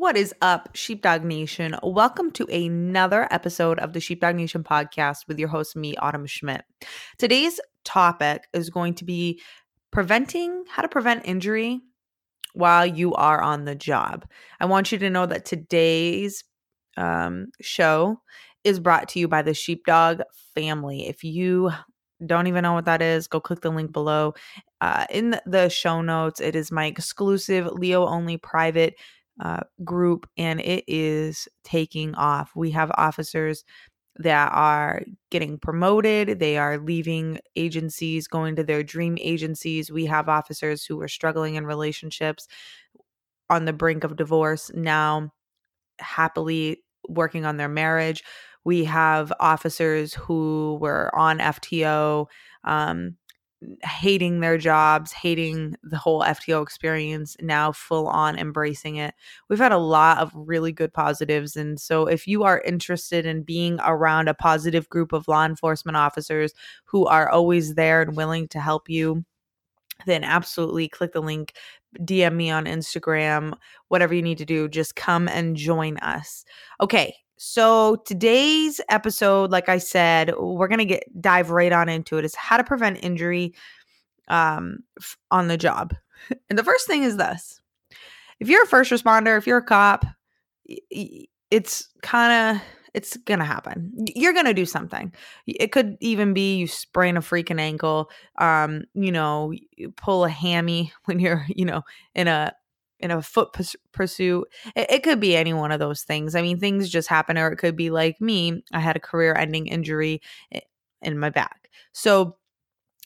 What is up, Sheepdog Nation? Welcome to another episode of the Sheepdog Nation podcast with your host, me, Autumn Schmidt. Today's topic is going to be preventing how to prevent injury while you are on the job. I want you to know that today's um, show is brought to you by the Sheepdog family. If you don't even know what that is, go click the link below. Uh, in the show notes, it is my exclusive Leo only private uh, group, and it is taking off. We have officers that are getting promoted, they are leaving agencies, going to their dream agencies. We have officers who are struggling in relationships on the brink of divorce now, happily working on their marriage. We have officers who were on FTO, um, hating their jobs, hating the whole FTO experience, now full on embracing it. We've had a lot of really good positives. And so, if you are interested in being around a positive group of law enforcement officers who are always there and willing to help you, then absolutely click the link, DM me on Instagram, whatever you need to do, just come and join us. Okay, so today's episode, like I said, we're gonna get dive right on into it. Is how to prevent injury um, on the job. And the first thing is this: if you're a first responder, if you're a cop, it's kind of it's gonna happen. You're gonna do something. It could even be you sprain a freaking ankle, um, you know, you pull a hammy when you're, you know, in a in a foot pursuit. It, it, could be any one of those things. I mean, things just happen, or it could be like me. I had a career ending injury in my back. So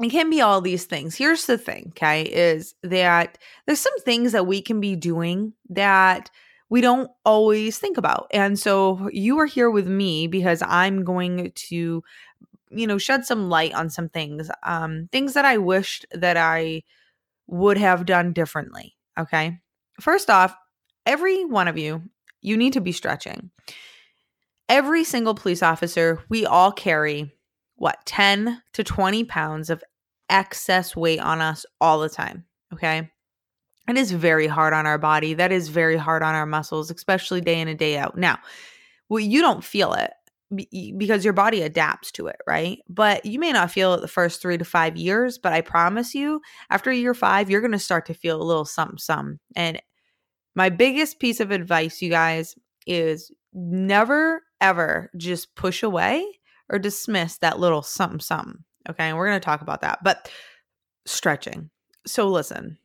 it can be all these things. Here's the thing, okay, is that there's some things that we can be doing that we don't always think about. And so you are here with me because I'm going to you know shed some light on some things um things that I wished that I would have done differently, okay? First off, every one of you, you need to be stretching. Every single police officer, we all carry what, 10 to 20 pounds of excess weight on us all the time. Okay. It is very hard on our body. That is very hard on our muscles, especially day in and day out. Now, well, you don't feel it because your body adapts to it, right? But you may not feel it the first three to five years, but I promise you, after year five, you're going to start to feel a little something, something. And my biggest piece of advice, you guys, is never ever just push away or dismiss that little something, something. Okay. And we're going to talk about that, but stretching. So listen,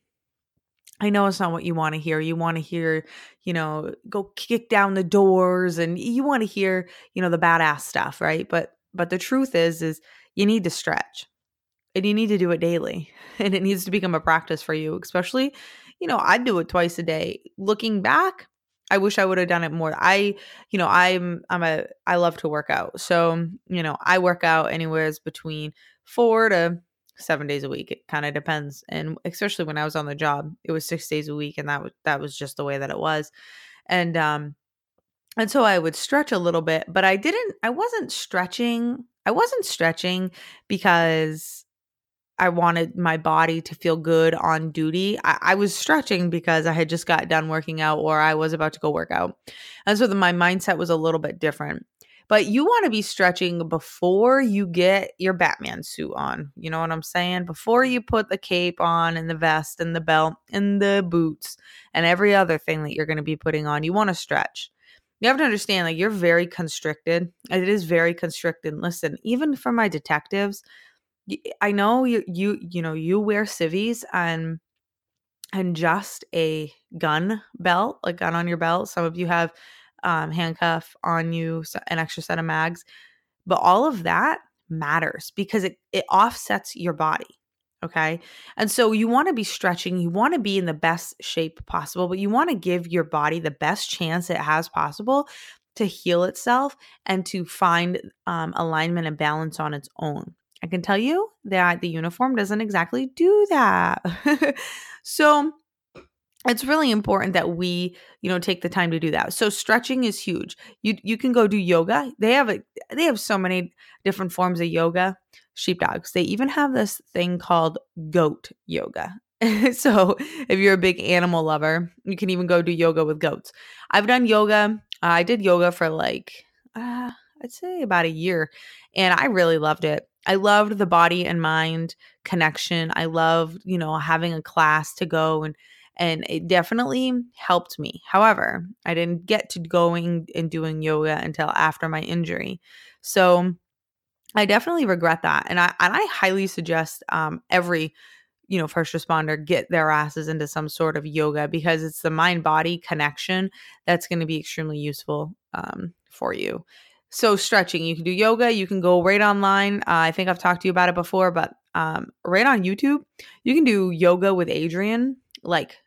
I know it's not what you want to hear. You want to hear, you know, go kick down the doors and you want to hear, you know, the badass stuff, right? But but the truth is is you need to stretch. And you need to do it daily. And it needs to become a practice for you, especially, you know, I'd do it twice a day. Looking back, I wish I would have done it more. I, you know, I'm I'm a I love to work out. So, you know, I work out anywheres between 4 to seven days a week. It kind of depends. And especially when I was on the job, it was six days a week, and that was that was just the way that it was. And um, and so I would stretch a little bit, but I didn't. I wasn't stretching. I wasn't stretching because I wanted my body to feel good on duty. I, I, was stretching because I had just got done working out or I was about to go work out. And so the, my mindset was a little bit different. But you want to be stretching before you get your Batman suit on. You know what I'm saying? Before you put the cape on and the vest and the belt and the boots and every other thing that you're going to be putting on, you want to stretch. You have to understand, like, you're very constricted. It is very constricted. Listen, even for my detectives, I know you, you, you know, you wear civvies and and just a gun belt, like gun on your belt. Some of you have um, handcuff on you, an extra set of mags. But all of that matters because it, it offsets your body. Okay. And so you want to be stretching, you want to be in the best shape possible, but you want to give your body the best chance it has possible to heal itself and to find um, alignment and balance on its own. I can tell you that the uniform doesn't exactly do that. so it's really important that we you know take the time to do that so stretching is huge you you can go do yoga they have a they have so many different forms of yoga sheepdogs they even have this thing called goat yoga so if you're a big animal lover, you can even go do yoga with goats. I've done yoga. I did yoga for like uh, I'd say about a year, and I really loved it. I loved the body and mind connection. I loved, you know, having a class to go and and it definitely helped me. However, I didn't get to going and doing yoga until after my injury. So I definitely regret that. And I and I highly suggest um every you know first responder get their asses into some sort of yoga because it's the mind body connection that's going to be extremely useful um, for you so stretching you can do yoga you can go right online. Uh, i think i've talked to you about it before but um, right on youtube you can do yoga with adriene like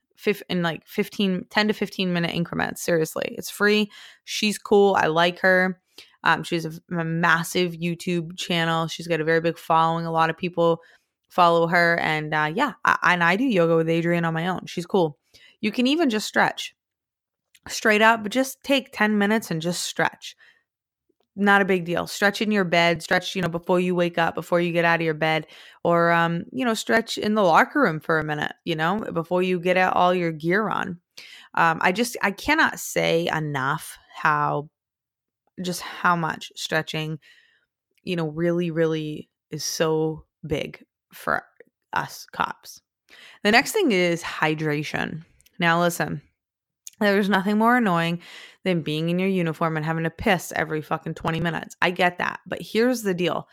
in like 15 10 to 15 minute increments seriously. It's free. She's cool. I like her. Um, she's a, a massive youtube channel. She's got a very big following. A lot of people follow her and uh, yeah I, and i do yoga with adriene on my own. She's cool. You can even just stretch. Straight up but just take 10 minutes and just stretch not a big deal. Stretch in your bed, stretch, you know, before you wake up, before you get out of your bed, or, um, you know, stretch in the locker room for a minute, you know, before you get all your gear on. Um, I just, I cannot say enough how, just how much stretching, you know, really, really is so big for us cops. The next thing is hydration. Now, listen, there's nothing more annoying than being in your uniform and having to piss every fucking 20 minutes. I get that. But here's the deal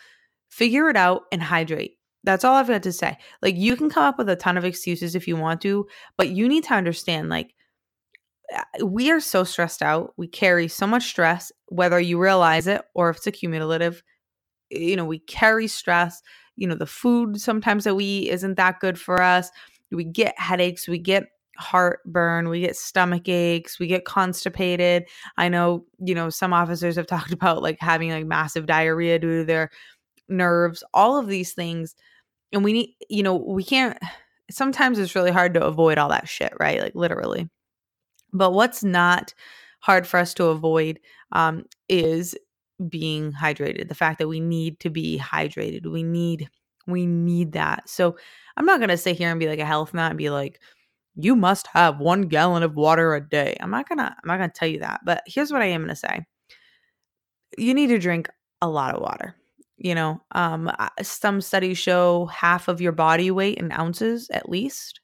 figure it out and hydrate. That's all I've got to say. Like, you can come up with a ton of excuses if you want to, but you need to understand, like, uh, we are so stressed out. We carry so much stress, whether you realize it or if it's accumulative. You know, we carry stress. You know, the food sometimes that we eat isn't that good for us. We get headaches. We get heartburn, we get stomach aches, we get constipated. I know, you know, some officers have talked about like having like massive diarrhea due to their nerves, all of these things. And we need, you know, we can't, sometimes it's really hard to avoid all that shit, right? Like literally. But what's not hard for us to avoid um, is being hydrated. The fact that we need to be hydrated. We need, we need that. So I'm not to sit here and be like a health nut and be like, you must have one gallon of water a day. I'm not gonna I'm not gonna tell you that, but here's what I am gonna say. You need to drink a lot of water. You know, um, some studies show half of your body weight in ounces at least.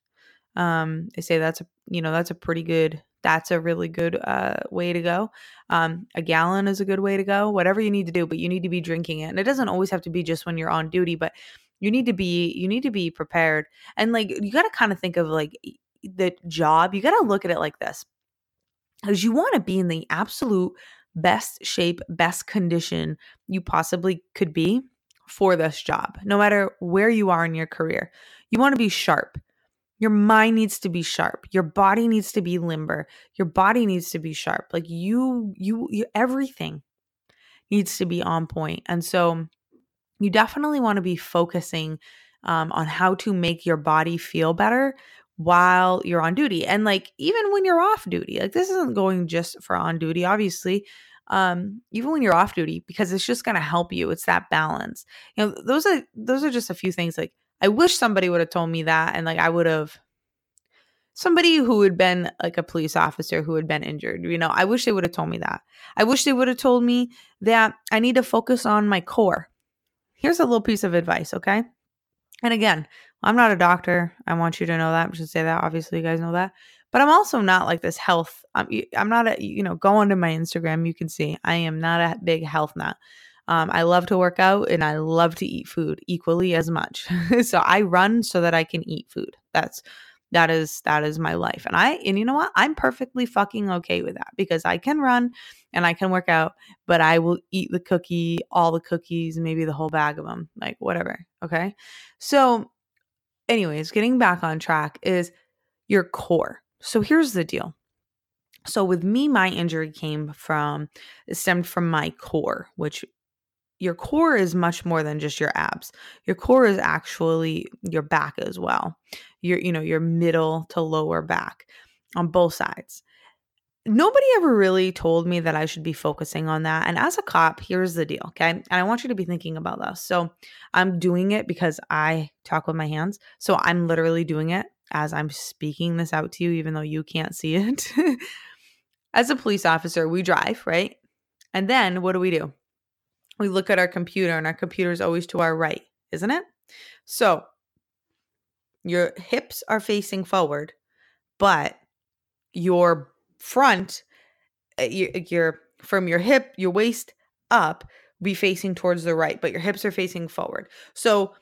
Um, they say that's a you know that's a pretty good that's a really good uh, way to go. Um, a gallon is a good way to go. Whatever you need to do, but you need to be drinking it, and it doesn't always have to be just when you're on duty, but you need to be you need to be prepared and like you got to kind of think of like the job, you got to look at it like this. Because you want to be in the absolute best shape, best condition you possibly could be for this job, no matter where you are in your career. You want to be sharp. Your mind needs to be sharp. Your body needs to be limber. Your body needs to be sharp. Like you, you, you everything needs to be on point. And so you definitely want to be focusing um, on how to make your body feel better while you're on duty and like even when you're off duty like this isn't going just for on duty obviously um even when you're off duty because it's just going to help you it's that balance. You know those are those are just a few things like i wish somebody would have told me that and like i would have somebody who had been like a police officer who had been injured you know i wish they would have told me that. I wish they would have told me that i need to focus on my core. Here's a little piece of advice okay and again I'm not a doctor. I want you to know that. I should say that. Obviously, you guys know that. But I'm also not like this health. I'm, I'm not a, you know, go onto my Instagram. You can see I am not a big health nut. Um, I love to work out and I love to eat food equally as much. so I run so that I can eat food. That's that is that is my life. And I and you know what? I'm perfectly fucking okay with that because I can run and I can work out, but I will eat the cookie, all the cookies, maybe the whole bag of them, like whatever. Okay. So anyways, getting back on track is your core. So here's the deal. So with me, my injury came from, stemmed from my core, which your core is much more than just your abs. Your core is actually your back as well. Your, you know, your middle to lower back on both sides nobody ever really told me that I should be focusing on that. And as a cop, here's the deal, okay? And I want you to be thinking about this. So I'm doing it because I talk with my hands. So I'm literally doing it. as I'm speaking this out to you, even though you can't see it. as a police officer, we drive, right? And then what do we do? We look at our computer, and our computer is always to our right, isn't it? So your hips are facing forward, but your front, uh, your, your from your hip, your waist up, be facing towards the right, but your hips are facing forward. So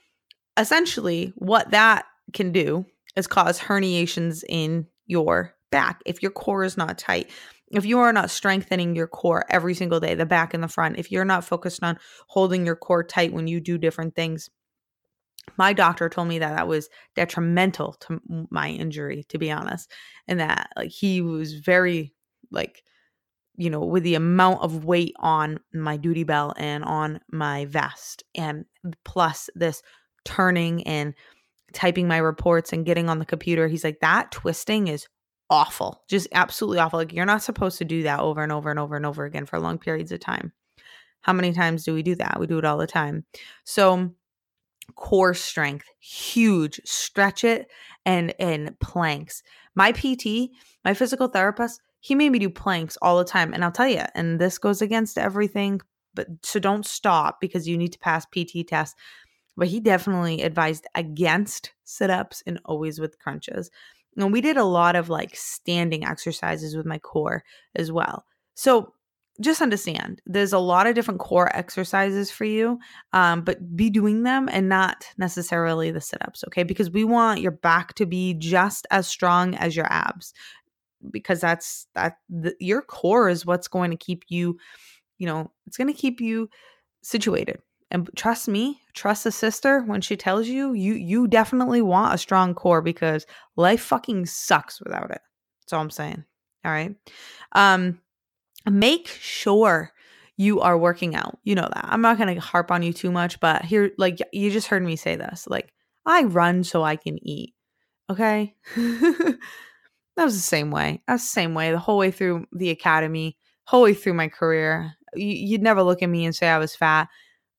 essentially, what that can do is cause herniations in your back if your core is not tight. If you are not strengthening your core every single day, the back and the front, if you're not focused on holding your core tight when you do different things, my doctor told me that that was detrimental to my injury, to be honest, and that like he was very like you know, with the amount of weight on my duty belt and on my vest, and plus this turning and typing my reports and getting on the computer, he's like, that twisting is awful, just absolutely awful. Like, you're not supposed to do that over and over and over and over again for long periods of time. How many times do we do that? We do it all the time. So, core strength, huge. Stretch it and and planks. My PT, my physical therapist, he made me do planks all the time. And I'll tell you, and this goes against everything, but so don't stop because you need to pass PT tests. But he definitely advised against sit ups and always with crunches. And we did a lot of like standing exercises with my core as well. So just understand there's a lot of different core exercises for you, um, but be doing them and not necessarily the sit ups, okay? Because we want your back to be just as strong as your abs because that's that the, your core is what's going to keep you you know it's going to keep you situated and trust me trust a sister when she tells you you you definitely want a strong core because life fucking sucks without it. That's all i'm saying all right? Um make sure you are working out. You know that. I'm not going to harp on you too much but here like you just heard me say this like i run so i can eat okay? That was the same way. That's the same way the whole way through the academy, whole way through my career. You'd never look at me and say I was fat,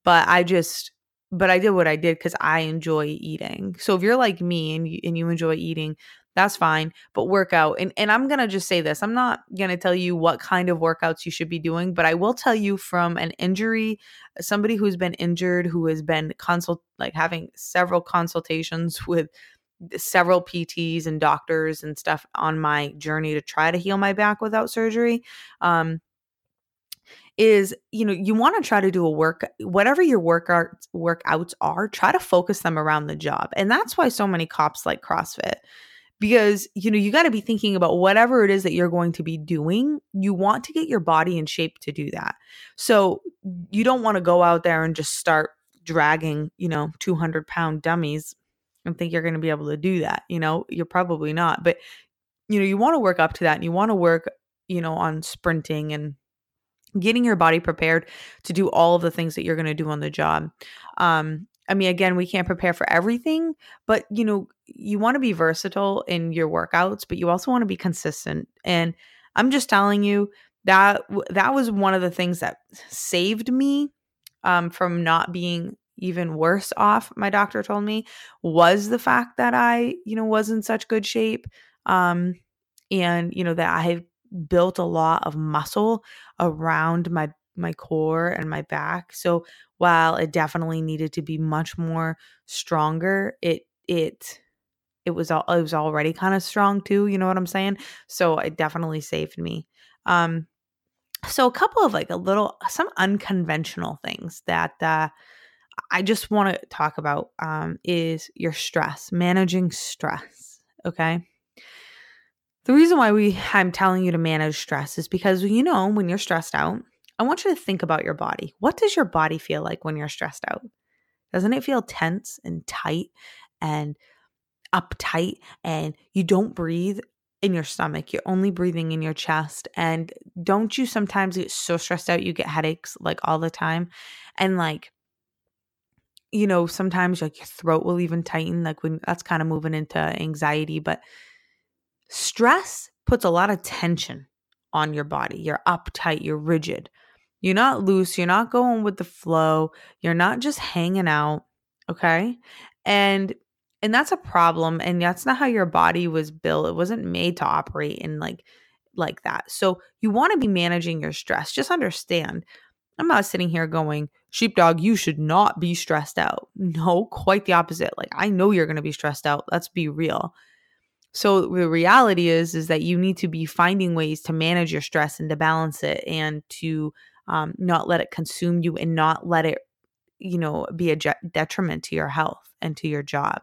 but I just, but I did what I did because I enjoy eating. So if you're like me and you, and you enjoy eating, that's fine. But workout, and and I'm gonna just say this: I'm not gonna tell you what kind of workouts you should be doing, but I will tell you from an injury, somebody who's been injured, who has been consult like having several consultations with several PTs and doctors and stuff on my journey to try to heal my back without surgery. Um, is you know you want to try to do a work whatever your workouts workouts are try to focus them around the job and that's why so many cops like crossfit because you know you got to be thinking about whatever it is that you're going to be doing you want to get your body in shape to do that so you don't want to go out there and just start dragging you know 200 pound dummies and think you're going to be able to do that. You know, you're probably not. But, you know, you want to work up to that and you want to work, you know, on sprinting and getting your body prepared to do all of the things that you're going to do on the job. Um, I mean, again, we can't prepare for everything, but you know, you want to be versatile in your workouts, but you also want to be consistent. And I'm just telling you that that was one of the things that saved me um, from not being even worse off, my doctor told me, was the fact that I, you know, was in such good shape. Um, and, you know, that I built a lot of muscle around my my core and my back. So while it definitely needed to be much more stronger, it it it was all it was already kind of strong too, you know what I'm saying? So it definitely saved me. Um so a couple of like a little some unconventional things that uh I just want to talk about um, is your stress, managing stress. Okay. The reason why we I'm telling you to manage stress is because you know when you're stressed out, I want you to think about your body. What does your body feel like when you're stressed out? Doesn't it feel tense and tight and uptight and you don't breathe in your stomach. You're only breathing in your chest. And don't you sometimes get so stressed out you get headaches like all the time? And like you know, sometimes like your throat will even tighten, like when that's kind of moving into anxiety. But stress puts a lot of tension on your body. You're uptight, you're rigid. You're not loose, you're not going with the flow, you're not just hanging out. Okay. And and that's a problem and that's not how your body was built it wasn't made to operate in like like that so you want to be managing your stress just understand i'm not sitting here going sheepdog you should not be stressed out no quite the opposite like i know you're going to be stressed out let's be real so the reality is is that you need to be finding ways to manage your stress and to balance it and to um, not let it consume you and not let it you know be a detriment to your health and to your job.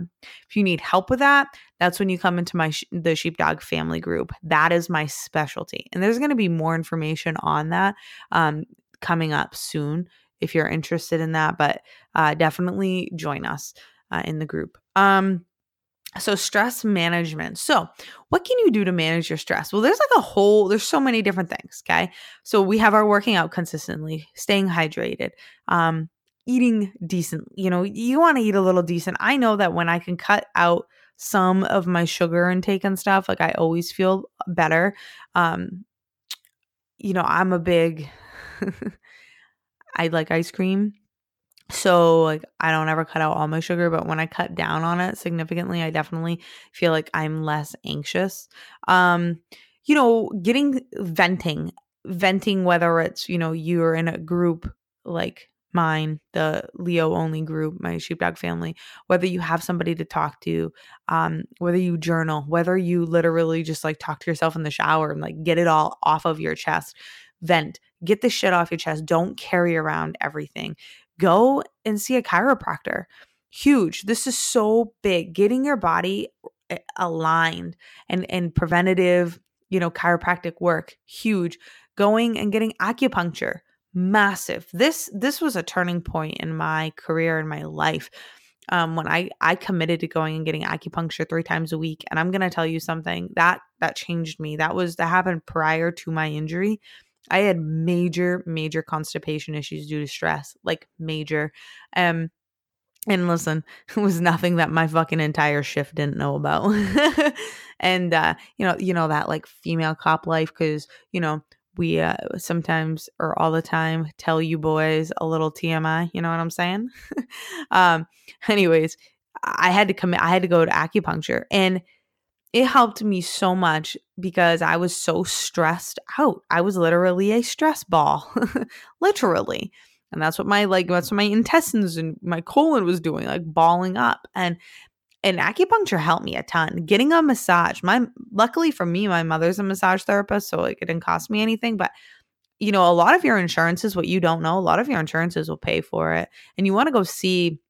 If you need help with that that's when you come into my sh- the sheepdog family group. That is my specialty. And there's going to be more information on that um, coming up soon if you're interested in that but uh, definitely join us uh, in the group. Um, so stress management. So what can you do to manage your stress? Well there's like a whole there's so many different things okay? So we have our working out consistently staying hydrated um eating decent you know you want to eat a little decent. I know that when i can cut out some of my sugar intake and stuff like i always feel better. Um you know i'm a big i like ice cream so like I don't ever cut out all my sugar, but when I cut down on it significantly, I definitely feel like I'm less anxious. Um, you know, getting venting, venting whether it's, you know, you're in a group like mine, the Leo only group, my sheepdog family, whether you have somebody to talk to, um, whether you journal, whether you literally just like talk to yourself in the shower and like get it all off of your chest, vent, get the shit off your chest. Don't carry around everything go and see a chiropractor. Huge. This is so big. Getting your body eh, aligned and and preventative, you know, chiropractic work, huge. Going and getting acupuncture, massive. This this was a turning point in my career in my life. Um, when I I committed to going and getting acupuncture three times a week, and I'm gonna tell you something that that changed me. That was that happened prior to my injury, I had major, major constipation issues due to stress, like major. Um, and listen, it was nothing that my fucking entire shift didn't know about. and uh, you know, you know that like female cop life because you know we uh, sometimes or all the time tell you boys a little TMI. You know what I'm saying? um, anyways, I had to commit. I had to go to acupuncture and it helped me so much because I was so stressed out. I was literally a stress ball, literally. And that's what my like that's what my intestines and my colon was doing, like balling up. And and acupuncture helped me a ton. Getting a massage. My luckily for me, my mother's a massage therapist, so like it didn't cost me anything. But you know, a lot of your insurances, what you don't know, a lot of your insurances will pay for it. And you want to go see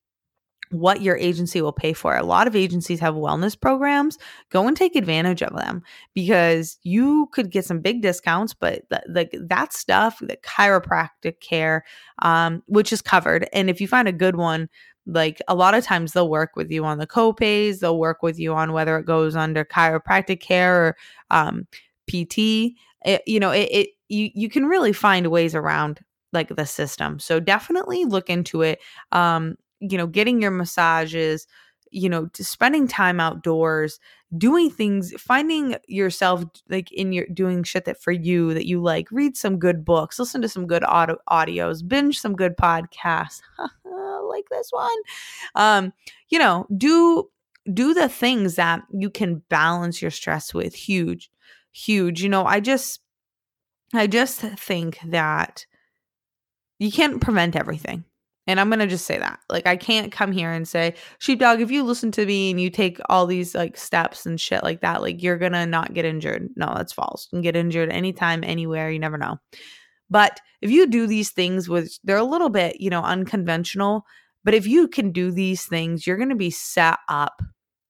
what your agency will pay for. A lot of agencies have wellness programs. Go and take advantage of them because you could get some big discounts, but like that stuff, the chiropractic care, um, which is covered. And if you find a good one, like a lot of times they'll work with you on the copays, they'll work with you on whether it goes under chiropractic care or um, PT. It, you know, it, it you you can really find ways around like the system. So definitely look into it. Um, you know, getting your massages, you know, spending time outdoors, doing things, finding yourself like in your doing shit that for you that you like. Read some good books, listen to some good audio, audios, binge some good podcasts, like this one. Um, you know, do do the things that you can balance your stress with. Huge, huge. You know, I just I just think that you can't prevent everything. And I'm going to just say that. Like, I can't come here and say, Sheepdog, if you listen to me and you take all these like steps and shit like that, like you're going to not get injured. No, that's false. You can get injured anytime, anywhere. You never know. But if you do these things which they're a little bit, you know, unconventional. But if you can do these things, you're going to be set up.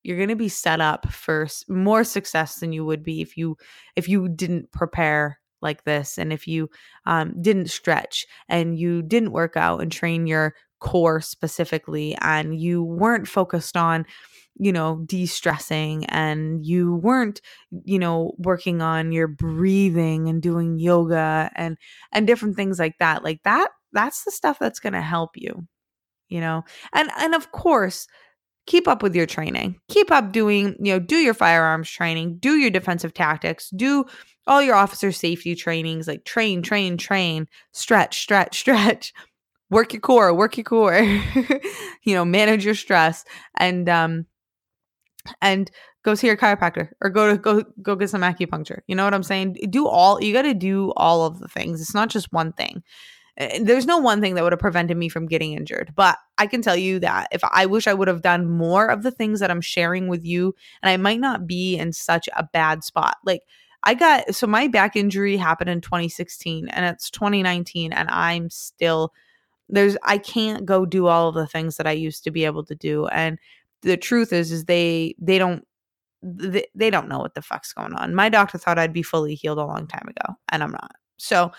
You're going to be set up for more success than you would be if you if you didn't prepare like this and if you um, didn't stretch and you didn't work out and train your core specifically and you weren't focused on you know de-stressing and you weren't you know working on your breathing and doing yoga and and different things like that like that that's the stuff that's going to help you you know? And and of course keep up with your training keep up doing you know do your firearms training do your defensive tactics do all your officer safety trainings like train, train, train, stretch, stretch, stretch, work your core, work your core, you know, manage your stress. And, um, and go see your chiropractor or go to go go get some acupuncture. You know what I'm saying? Do all you got to do all of the things. It's not just one thing. Eh, there's no one thing that would have prevented me from getting injured, but I can tell you that if I wish I would have done more of the things that I'm sharing with you, and I might not be in such a bad spot. Like I got so my back injury happened in 2016 and it's 2019 and I'm still there's I can't go do all of the things that I used to be able to do and the truth is is they they don't they, they don't know what the fuck's going on. My doctor thought I'd be fully healed a long time ago and I'm not. So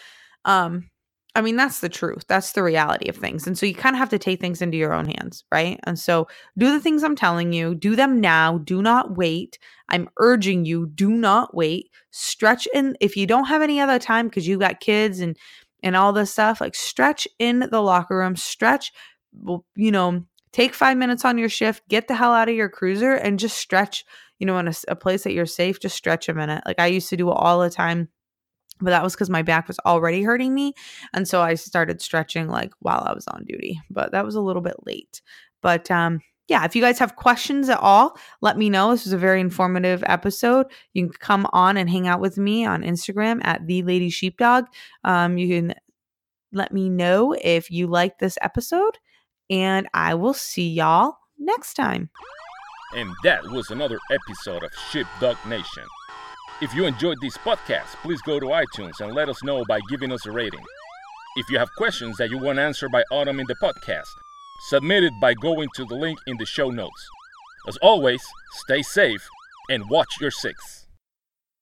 um I mean, that's the truth. That's the reality of things. And so you kind of have to take things into your own hands, right? And so do the things I'm telling you, do them now. Do not wait. I'm urging you, do not wait. Stretch in if you don't have any other time because you got kids and and all this stuff, like stretch in the locker room, stretch, you know, take five minutes on your shift, get the hell out of your cruiser and just stretch, you know, in a, a place that you're safe, just stretch a minute. Like I used to do all the time but that was because my back was already hurting me and so i started stretching like while i was on duty but that was a little bit late but um yeah if you guys have questions at all let me know this was a very informative episode you can come on and hang out with me on instagram at the lady sheepdog um, you can let me know if you like this episode and i will see y'all next time. And that was another episode of sheepdog nation if you enjoyed this podcast, please go to iTunes and let us know by giving us a rating. If you have questions that you want answered by Autumn in the podcast, submit it by going to the link in the show notes. As always, stay safe and watch your six.